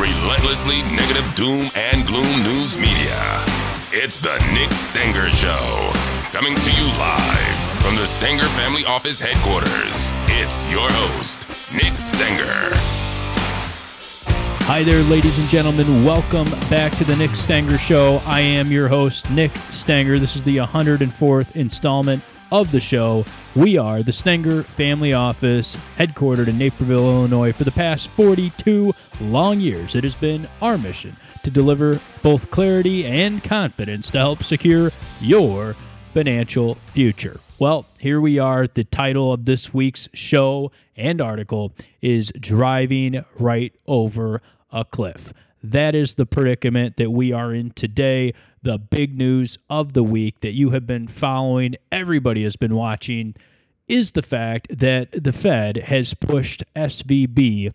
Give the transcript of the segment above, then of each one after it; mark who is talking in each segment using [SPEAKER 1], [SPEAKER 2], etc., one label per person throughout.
[SPEAKER 1] relentlessly negative doom and gloom news media. It's the Nick Stenger Show. Coming to you live from the Stenger family office headquarters. It's your host, Nick Stenger.
[SPEAKER 2] Hi there, ladies and gentlemen. Welcome back to the Nick Stenger Show. I am your host, Nick Stenger. This is the 104th installment of the show. We are the Stenger Family Office, headquartered in Naperville, Illinois. For the past 42 long years, it has been our mission to deliver both clarity and confidence to help secure your financial future. Well, here we are. The title of this week's show and article is Driving Right Over a Cliff. That is the predicament that we are in today. The big news of the week that you have been following, everybody has been watching, is the fact that the Fed has pushed SVB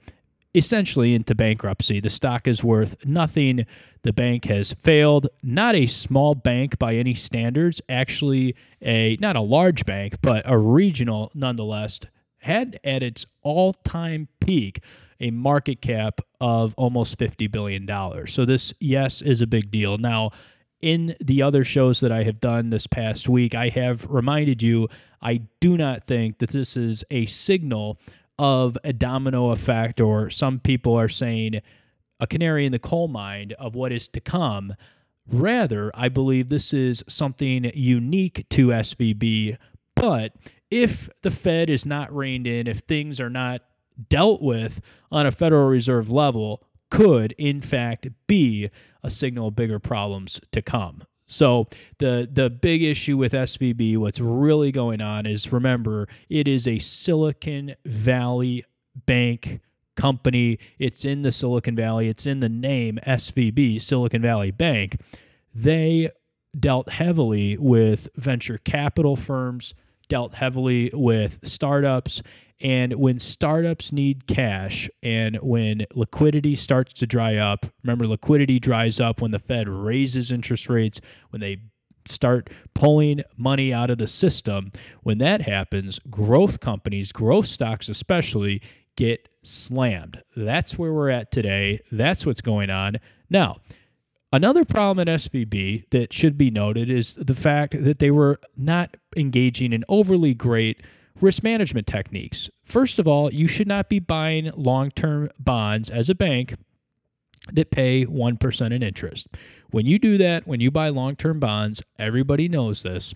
[SPEAKER 2] essentially into bankruptcy. The stock is worth nothing. The bank has failed. Not a small bank by any standards, actually a not a large bank, but a regional nonetheless, had at its all-time peak a market cap of almost $50 billion. So, this, yes, is a big deal. Now, in the other shows that I have done this past week, I have reminded you I do not think that this is a signal of a domino effect, or some people are saying a canary in the coal mine of what is to come. Rather, I believe this is something unique to SVB. But if the Fed is not reined in, if things are not dealt with on a Federal Reserve level could, in fact, be a signal of bigger problems to come. So the the big issue with SVB, what's really going on is remember it is a Silicon Valley bank company. It's in the Silicon Valley. It's in the name SVB, Silicon Valley Bank. They dealt heavily with venture capital firms, dealt heavily with startups, and when startups need cash and when liquidity starts to dry up, remember, liquidity dries up when the Fed raises interest rates, when they start pulling money out of the system. When that happens, growth companies, growth stocks especially, get slammed. That's where we're at today. That's what's going on. Now, Another problem at SVB that should be noted is the fact that they were not engaging in overly great risk management techniques. First of all, you should not be buying long term bonds as a bank that pay 1% in interest. When you do that, when you buy long term bonds, everybody knows this.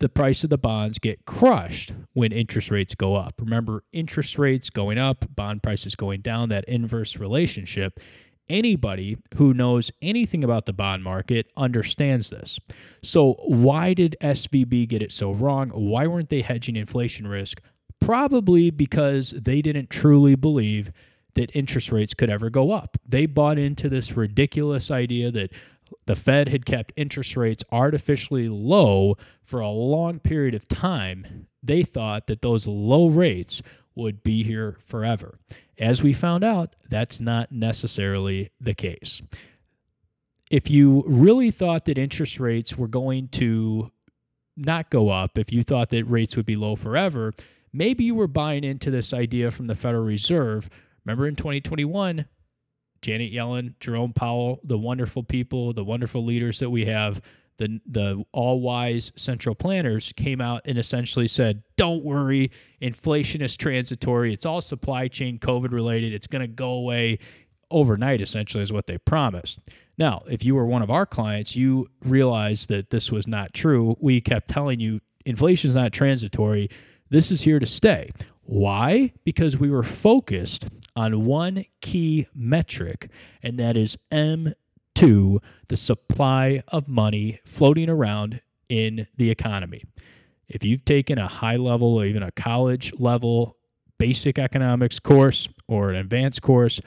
[SPEAKER 2] The price of the bonds get crushed when interest rates go up. Remember, interest rates going up, bond prices going down, that inverse relationship anybody who knows anything about the bond market understands this. So, why did SVB get it so wrong? Why weren't they hedging inflation risk? Probably because they didn't truly believe that interest rates could ever go up. They bought into this ridiculous idea that the Fed had kept interest rates artificially low for a long period of time. They thought that those low rates would be here forever. As we found out, that's not necessarily the case. If you really thought that interest rates were going to not go up, if you thought that rates would be low forever, maybe you were buying into this idea from the Federal Reserve. Remember in 2021, Janet Yellen, Jerome Powell, the wonderful people, the wonderful leaders that we have, the the all wise central planners came out and essentially said, "Don't worry, inflation is transitory. It's all supply chain COVID related. It's going to go away overnight." Essentially, is what they promised. Now, if you were one of our clients, you realized that this was not true. We kept telling you inflation is not transitory. This is here to stay. Why? Because we were focused on one key metric, and that is M to the supply of money floating around in the economy. If you've taken a high level or even a college level basic economics course or an advanced course,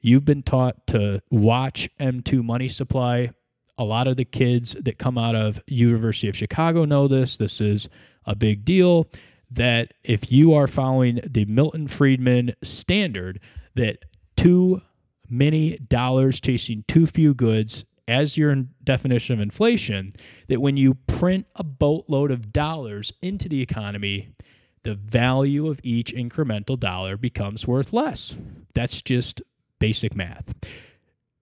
[SPEAKER 2] you've been taught to watch M2 money supply. A lot of the kids that come out of University of Chicago know this. This is a big deal that if you are following the Milton Friedman standard that too many dollars chasing too few goods as your definition of inflation that when you print a boatload of dollars into the economy, the value of each incremental dollar becomes worth less. That's just basic math.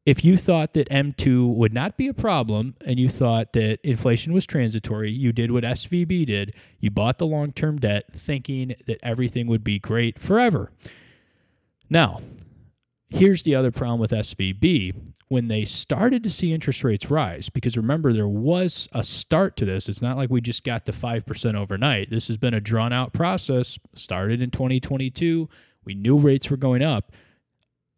[SPEAKER 2] if you thought that M2 would not be a problem and you thought that inflation was transitory, you did what SVB did. You bought the long term debt thinking that everything would be great forever. Now, here's the other problem with SVB. When they started to see interest rates rise, because remember, there was a start to this. It's not like we just got to 5% overnight. This has been a drawn out process, started in 2022. We knew rates were going up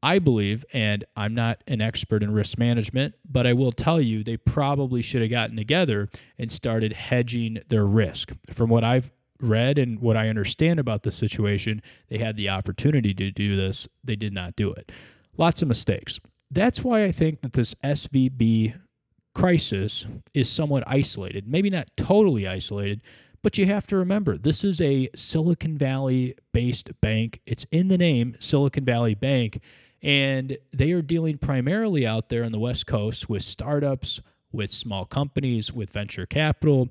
[SPEAKER 2] I believe, and I'm not an expert in risk management, but I will tell you they probably should have gotten together and started hedging their risk. From what I've read and what I understand about the situation, they had the opportunity to do this. They did not do it. Lots of mistakes. That's why I think that this SVB crisis is somewhat isolated. Maybe not totally isolated, but you have to remember this is a Silicon Valley based bank. It's in the name Silicon Valley Bank. And they are dealing primarily out there on the West Coast with startups, with small companies, with venture capital.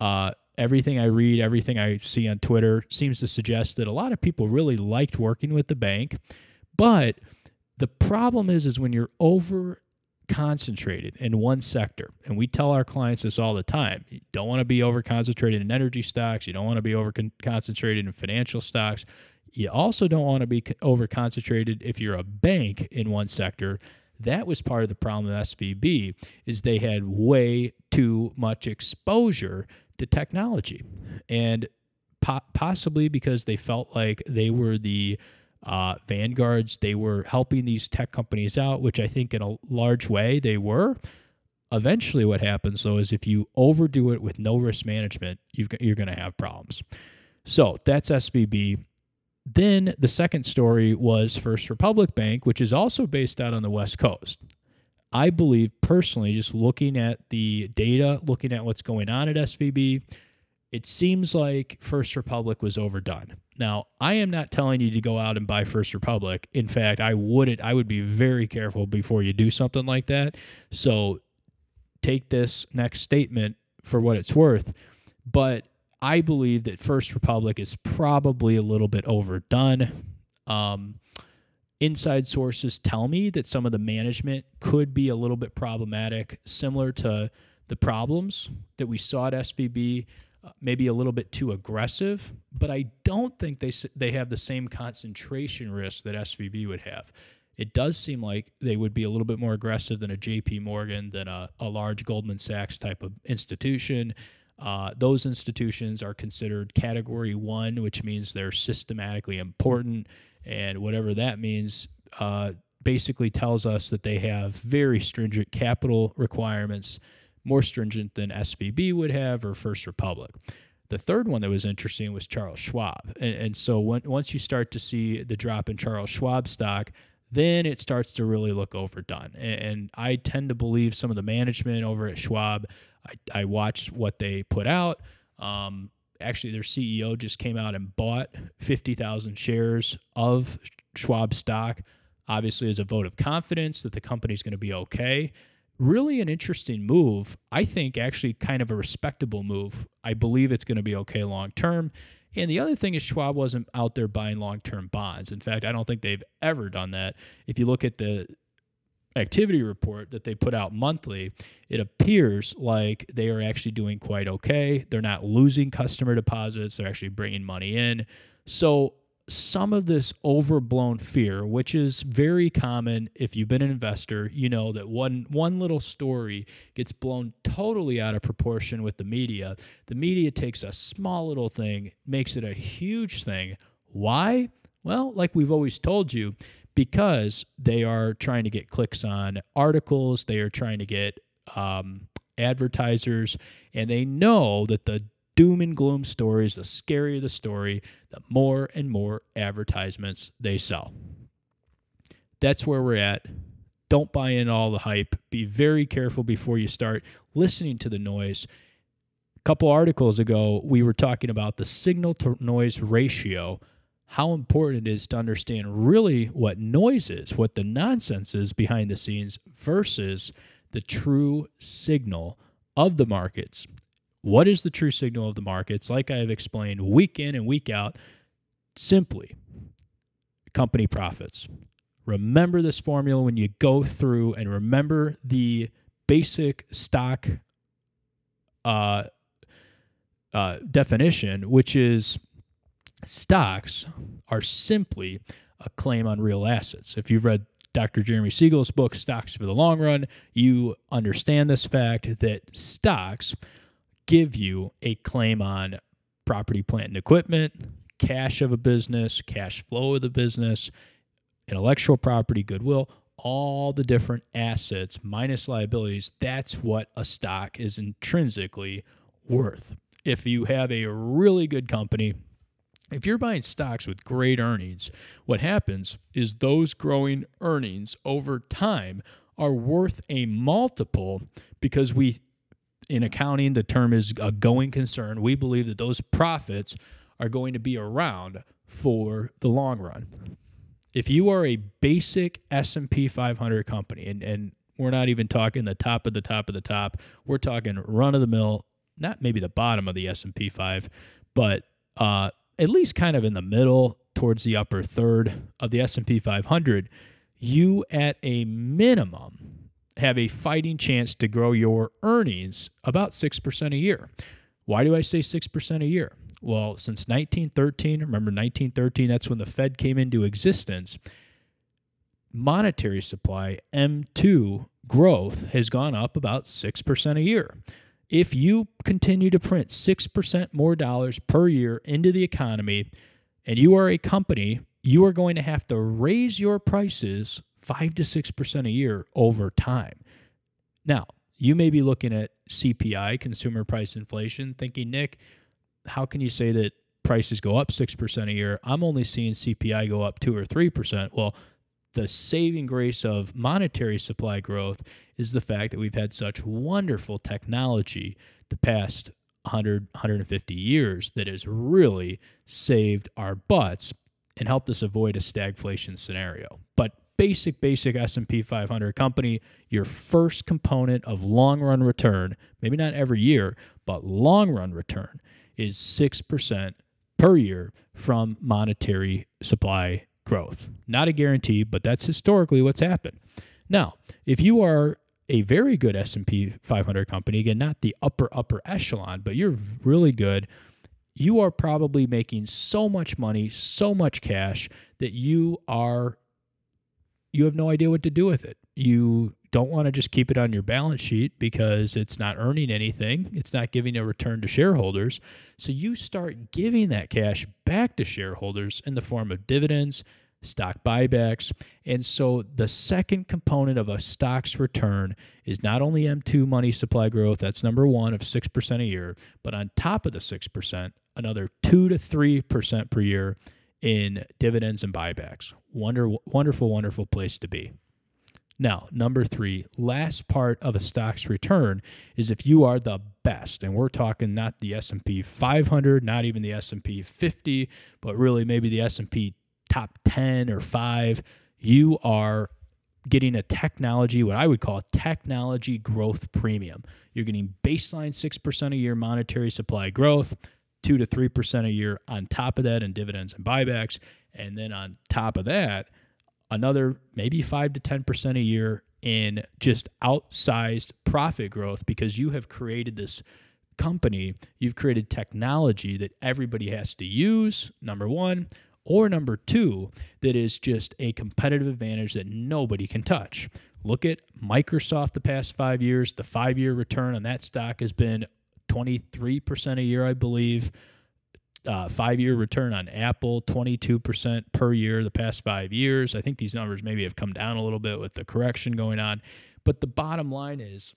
[SPEAKER 2] Uh, everything I read, everything I see on Twitter seems to suggest that a lot of people really liked working with the bank. But the problem is, is when you're over concentrated in one sector, and we tell our clients this all the time. You don't want to be over concentrated in energy stocks. You don't want to be over concentrated in financial stocks. You also don't want to be over concentrated if you're a bank in one sector. That was part of the problem with SVB is they had way too much exposure to technology, and po- possibly because they felt like they were the uh, vanguards, they were helping these tech companies out, which I think in a large way they were. Eventually, what happens though is if you overdo it with no risk management, you are going to have problems. So that's SVB. Then the second story was First Republic Bank, which is also based out on the West Coast. I believe personally, just looking at the data, looking at what's going on at SVB, it seems like First Republic was overdone. Now, I am not telling you to go out and buy First Republic. In fact, I wouldn't. I would be very careful before you do something like that. So take this next statement for what it's worth. But I believe that First Republic is probably a little bit overdone. Um, inside sources tell me that some of the management could be a little bit problematic, similar to the problems that we saw at SVB. Uh, maybe a little bit too aggressive, but I don't think they they have the same concentration risk that SVB would have. It does seem like they would be a little bit more aggressive than a JP Morgan, than a, a large Goldman Sachs type of institution. Uh, those institutions are considered category one, which means they're systematically important. And whatever that means, uh, basically tells us that they have very stringent capital requirements, more stringent than SVB would have or First Republic. The third one that was interesting was Charles Schwab. And, and so when, once you start to see the drop in Charles Schwab stock, then it starts to really look overdone. And, I tend to believe some of the management over at Schwab I, I watched what they put out. Um, actually, their CEO just came out and bought 50,000 shares of Schwab stock, obviously, as a vote of confidence that the company's going to be okay. Really, an interesting move. I think actually kind of a respectable move. I believe it's going to be okay long term. And the other thing is, Schwab wasn't out there buying long term bonds. In fact, I don't think they've ever done that. If you look at the activity report that they put out monthly, it appears like they are actually doing quite okay. They're not losing customer deposits, they're actually bringing money in. So, some of this overblown fear, which is very common if you've been an investor, you know that one one little story gets blown totally out of proportion with the media. The media takes a small little thing, makes it a huge thing. Why? Well, like we've always told you, because they are trying to get clicks on articles, they are trying to get um, advertisers, and they know that the doom and gloom stories, the scarier the story, the more and more advertisements they sell. That's where we're at. Don't buy in all the hype. Be very careful before you start listening to the noise. A couple articles ago, we were talking about the signal to noise ratio how important it is to understand really what noise is, what the nonsense is behind the scenes versus the true signal of the markets. What is the true signal of the markets? Like I have explained week in and week out, simply company profits, Remember this formula when you go through and remember the basic stock uh, uh, definition, which is stocks are simply a claim on real assets. If you've read Dr. Jeremy Siegel's book, Stocks for the Long Run, you understand this fact that stocks give you a claim on property, plant, and equipment, cash of a business, cash flow of the business, intellectual property, goodwill, all the different assets minus liabilities. That's what a stock is intrinsically worth. If you have a really good company, if you're buying stocks with great earnings, what happens is those growing earnings over time are worth a multiple because we, in accounting, the term is a going concern. We believe that those profits are going to be around for the long run. If you are a basic S&P 500 company, and, and we're not even talking the top of the top of the top, we're talking run of the mill, not maybe the bottom of the S&P 5, but uh, at least kind of in the middle towards the upper third of the S&P 500, you at a minimum have a fighting chance to grow your earnings about 6% a year. Why do I say 6% a year? Well, since 1913, remember 1913, that's when the Fed came into existence. Monetary supply, M2 growth, has gone up about 6% a year if you continue to print 6% more dollars per year into the economy and you are a company, you are going to have to raise your prices 5 to 6% a year over time. Now, you may be looking at CPI, consumer price inflation, thinking, Nick, how can you say that prices go up 6% a year? I'm only seeing CPI go up 2 or 3%. Well, the saving grace of monetary supply growth is the fact that we've had such wonderful technology the past 100 150 years that has really saved our butts and helped us avoid a stagflation scenario but basic basic S&P 500 company your first component of long run return maybe not every year but long run return is 6% per year from monetary supply growth. Not a guarantee, but that's historically what's happened. Now, if you are a very good S&P 500 company, again, not the upper upper echelon, but you're really good, you are probably making so much money, so much cash that you are you have no idea what to do with it. You don't want to just keep it on your balance sheet because it's not earning anything. It's not giving a return to shareholders. So you start giving that cash back to shareholders in the form of dividends, stock buybacks. And so the second component of a stock's return is not only M2 money supply growth, that's number one of 6% a year, but on top of the 6%, another 2 to 3% per year in dividends and buybacks. Wonder, wonderful, wonderful place to be. Now, number three, last part of a stock's return is if you are the best, and we're talking not the S&P 500, not even the S&P 50, but really maybe the S&P top 10 or 5, you are getting a technology, what I would call technology growth premium. You're getting baseline 6% a year monetary supply growth, 2 to 3% a year on top of that in dividends and buybacks. And then on top of that, another maybe 5 to 10% a year in just outsized profit growth because you have created this company, you've created technology that everybody has to use, number one, or number two, that is just a competitive advantage that nobody can touch. Look at Microsoft the past five years. The five year return on that stock has been 23% a year, I believe uh, five year return on Apple, 22% per year the past five years. I think these numbers maybe have come down a little bit with the correction going on. But the bottom line is,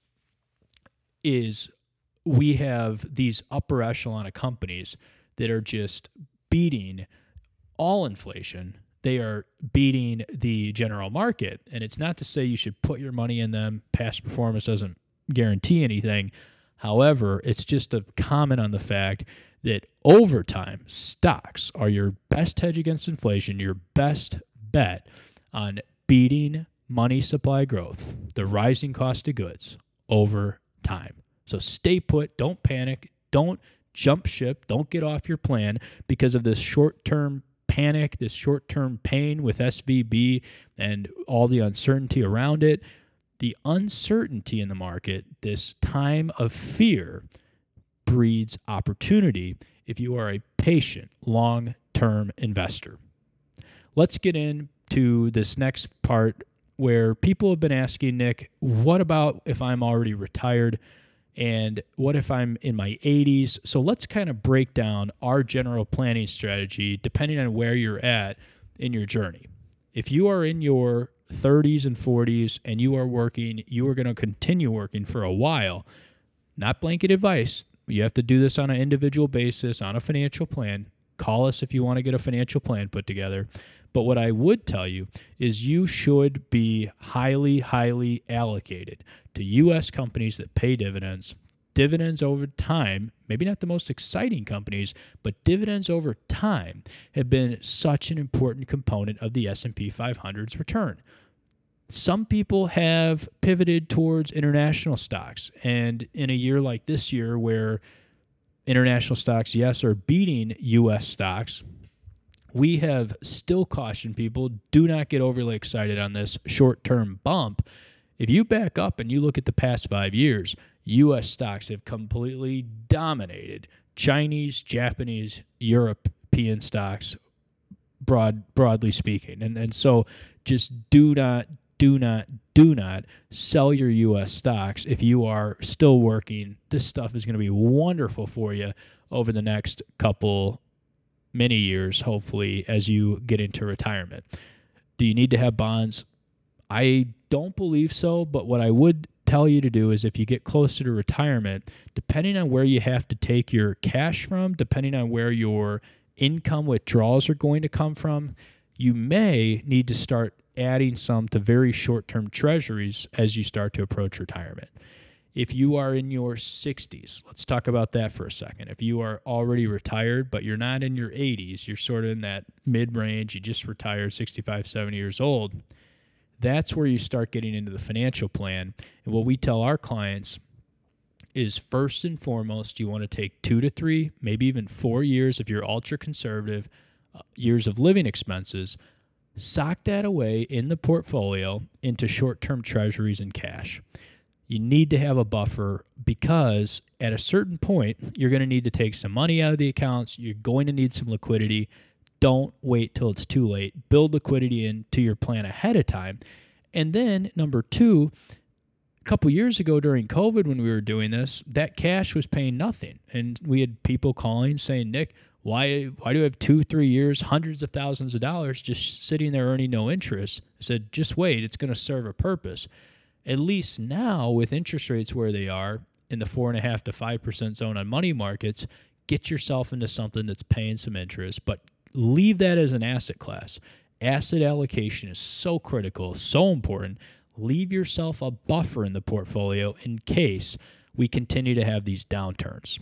[SPEAKER 2] is we have these upper echelon of companies that are just beating all inflation. They are beating the general market. And it's not to say you should put your money in them. Past performance doesn't guarantee anything. However, it's just a comment on the fact that over time, stocks are your best hedge against inflation, your best bet on beating money supply growth, the rising cost of goods over time. So stay put, don't panic, don't jump ship, don't get off your plan because of this short term panic, this short term pain with SVB and all the uncertainty around it. The uncertainty in the market, this time of fear, breeds opportunity if you are a patient, long term investor. Let's get into this next part where people have been asking Nick, what about if I'm already retired? And what if I'm in my 80s? So let's kind of break down our general planning strategy depending on where you're at in your journey. If you are in your 30s and 40s and you are working, you are going to continue working for a while. Not blanket advice. You have to do this on an individual basis, on a financial plan. Call us if you want to get a financial plan put together. But what I would tell you is you should be highly, highly allocated to U.S. companies that pay dividends. Dividends over time, maybe not the most exciting companies, but dividends over time have been such an important component of the S&P 500's return. Some people have pivoted towards international stocks, and in a year like this year where international stocks, yes, are beating U.S. stocks, we have still cautioned people do not get overly excited on this short term bump. If you back up and you look at the past five years, U.S. stocks have completely dominated Chinese, Japanese, European stocks, broad broadly speaking. And and so just do not, do not, do not sell your U.S. stocks if you are still working. This stuff is going to be wonderful for you over the next couple many years, hopefully, as you get into retirement. Do you need to have bonds? I don't believe so, but what I would tell you to do is if you get closer to retirement, depending on where you have to take your cash from, depending on where your income withdrawals are going to come from, you may need to start adding some to very short term treasuries as you start to approach retirement. If you are in your 60s, let's talk about that for a second. If you are already retired, but you're not in your 80s, you're sort of in that mid range, you just retired 65, 70 years old, that's where you start getting into the financial plan. And what we tell our clients is first and foremost, you want to take two to three, maybe even four years if you're ultra conservative, uh, years of living expenses. Sock that away in the portfolio into short term treasuries and cash you need to have a buffer because at a certain point, you're going to need to take some money out of the accounts. You're going to need some liquidity. Don't wait till it's too late. Build liquidity into your plan ahead of time. And then, number two, a couple years ago during COVID, when we were doing this, that cash was paying nothing. And we had people calling saying, Nick, why, why do I have two, three years, hundreds of thousands of dollars just sitting there earning no interest? I said, just wait, it's going to serve a purpose at least now with interest rates where they are in the four and a half to five percent zone on money markets, get yourself into something that's paying some interest, but leave that as an asset class. Asset allocation is so critical, so important. Leave yourself a buffer in the portfolio in case we continue to have these downturns.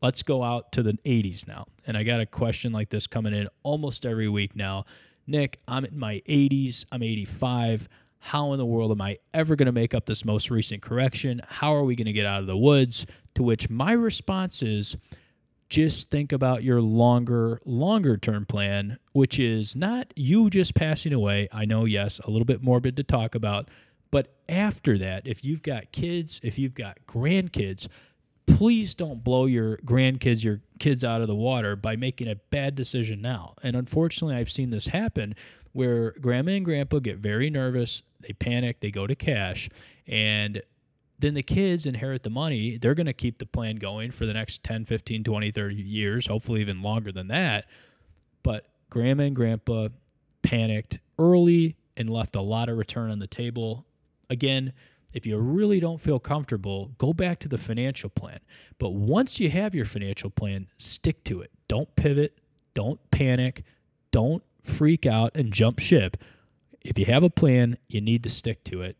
[SPEAKER 2] Let's go out to the 80s now. And I got a question like this coming in almost every week now. Nick, I'm in my 80s, I'm 85. How in the world am I ever going to make up this most recent correction? How are we going to get out of the woods? To which my response is just think about your longer, longer term plan, which is not you just passing away. I know, yes, a little bit morbid to talk about. But after that, if you've got kids, if you've got grandkids, please don't blow your grandkids, your kids out of the water by making a bad decision now. And unfortunately, I've seen this happen where grandma and grandpa get very nervous, they panic, they go to cash, and then the kids inherit the money. They're going to keep the plan going for the next 10, 15, 20, 30 years, hopefully even longer than that. But grandma and grandpa panicked early and left a lot of return on the table. Again, if you really don't feel comfortable, go back to the financial plan. But once you have your financial plan, stick to it. Don't pivot, don't panic, don't freak out and jump ship. If you have a plan, you need to stick to it,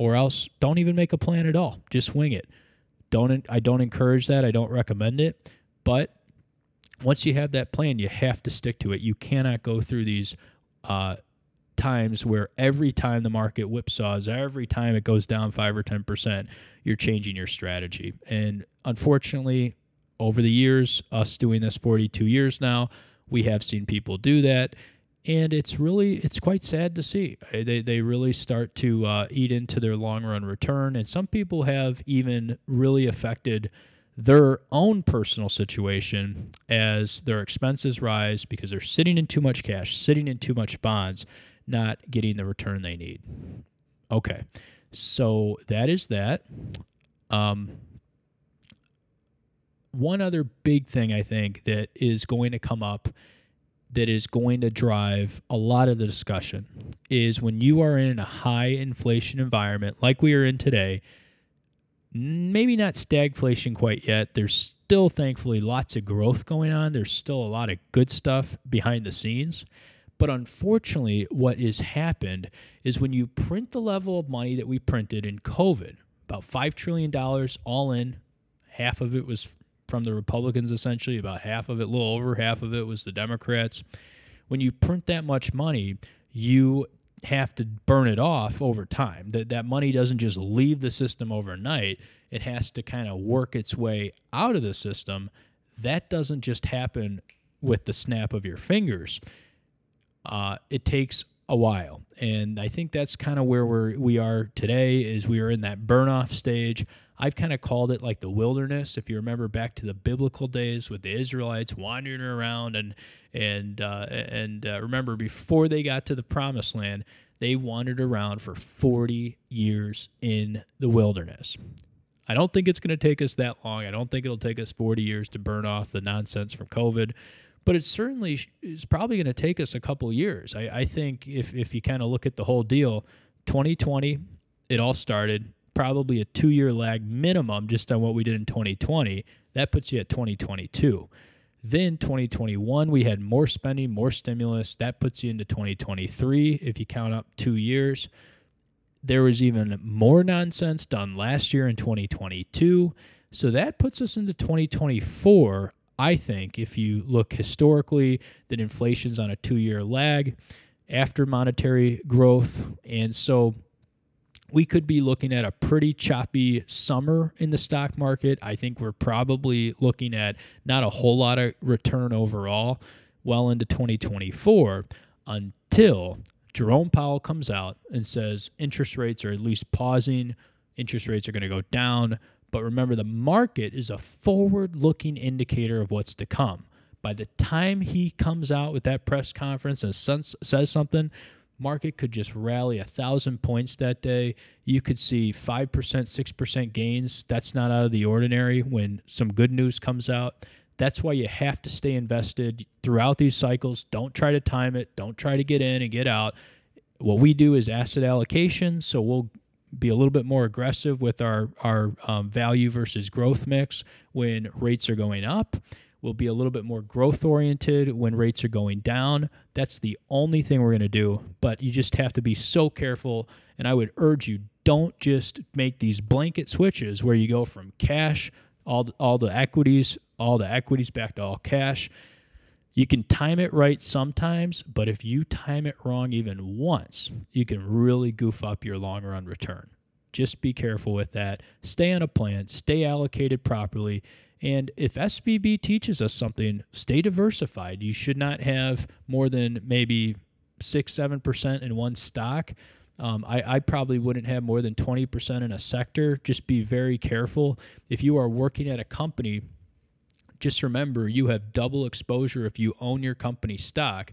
[SPEAKER 2] or else don't even make a plan at all. Just wing it. Don't I don't encourage that. I don't recommend it, but once you have that plan, you have to stick to it. You cannot go through these uh, times where every time the market whipsaws, every time it goes down five or ten percent, you're changing your strategy. And unfortunately, over the years, us doing this 42 years now, We have seen people do that, and it's really it's quite sad to see. They they really start to uh, eat into their long run return, and some people have even really affected their own personal situation as their expenses rise because they're sitting in too much cash, sitting in too much bonds, not getting the return they need. Okay, so that is that. Um, one other big thing I think that is going to come up that is going to drive a lot of the discussion is when you are in a high inflation environment like we are in today, maybe not stagflation quite yet. There's still, thankfully, lots of growth going on. There's still a lot of good stuff behind the scenes. But unfortunately, what has happened is when you print the level of money that we printed in COVID, about $5 trillion all in, half of it was from the Republicans essentially, about half of it, a little over half of it was the Democrats. When you print that much money, you have to burn it off over time. That that money doesn't just leave the system overnight. It has to kind of work its way out of the system. That doesn't just happen with the snap of your fingers. Uh, it takes a while, and I think that's kind of where we're we are today. Is we are in that burn off stage. I've kind of called it like the wilderness. If you remember back to the biblical days with the Israelites wandering around and and uh, and uh, remember before they got to the promised land, they wandered around for 40 years in the wilderness. I don't think it's going to take us that long. I don't think it'll take us 40 years to burn off the nonsense from COVID, but it certainly is probably going to take us a couple years. I, I think if if you kind of look at the whole deal, 2020, it all started probably a two year lag minimum just on what we did in 2020. That puts you at 2022. Then 2021, we had more spending, more stimulus. That puts you into 2023 if you count up two years. There was even more nonsense done last year in 2022. So that puts us into 2024. I think if you look historically, that inflation's on a two year lag after monetary growth. And so we could be looking at a pretty choppy summer in the stock market. I think we're probably looking at not a whole lot of return overall well into 2024 until Jerome Powell comes out and says interest rates are at least pausing, interest rates are going to go down. But remember, the market is a forward looking indicator of what's to come. By the time he comes out with that press conference and says something, market could just rally a thousand points that day. You could see 5%, 6% gains. That's not out of the ordinary when some good news comes out. That's why you have to stay invested throughout these cycles. Don't try to time it, don't try to get in and get out. What we do is asset allocation. So we'll be a little bit more aggressive with our, our um, value versus growth mix when rates are going up will be a little bit more growth oriented when rates are going down. That's the only thing we're going to do. But you just have to be so careful. And I would urge you don't just make these blanket switches where you go from cash, all the, all the equities, all the equities back to all cash. You can time it right sometimes, but if you time it wrong even once, you can really goof up your long run return. Just be careful with that. Stay on a plan, stay allocated properly, and if SVB teaches us something, stay diversified. You should not have more than maybe six, seven percent in one stock. Um, I, I, probably wouldn't have more than 20% in a sector. Just be very careful. If you are working at a company, just remember you have double exposure if you own your company stock.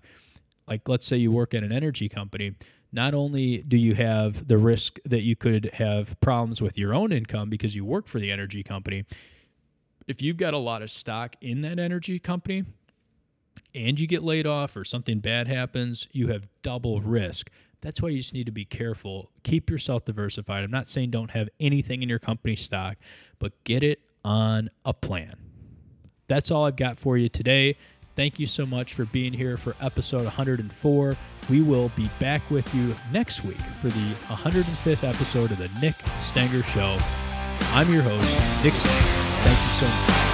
[SPEAKER 2] Like, let's say you work at an energy company. Not only do you have the risk that you could have problems with your own income because you work for the energy company, if you've got a lot of stock in that energy company and you get laid off or something bad happens, you have double risk. That's why you just need to be careful. Keep yourself diversified. I'm not saying don't have anything in your company stock, but get it on a plan. That's all I've got for you today. Thank you so much for being here for episode 104. We will be back with you next week for the 105th episode of the Nick Stenger Show. I'm your host, Nick. Thank you so much.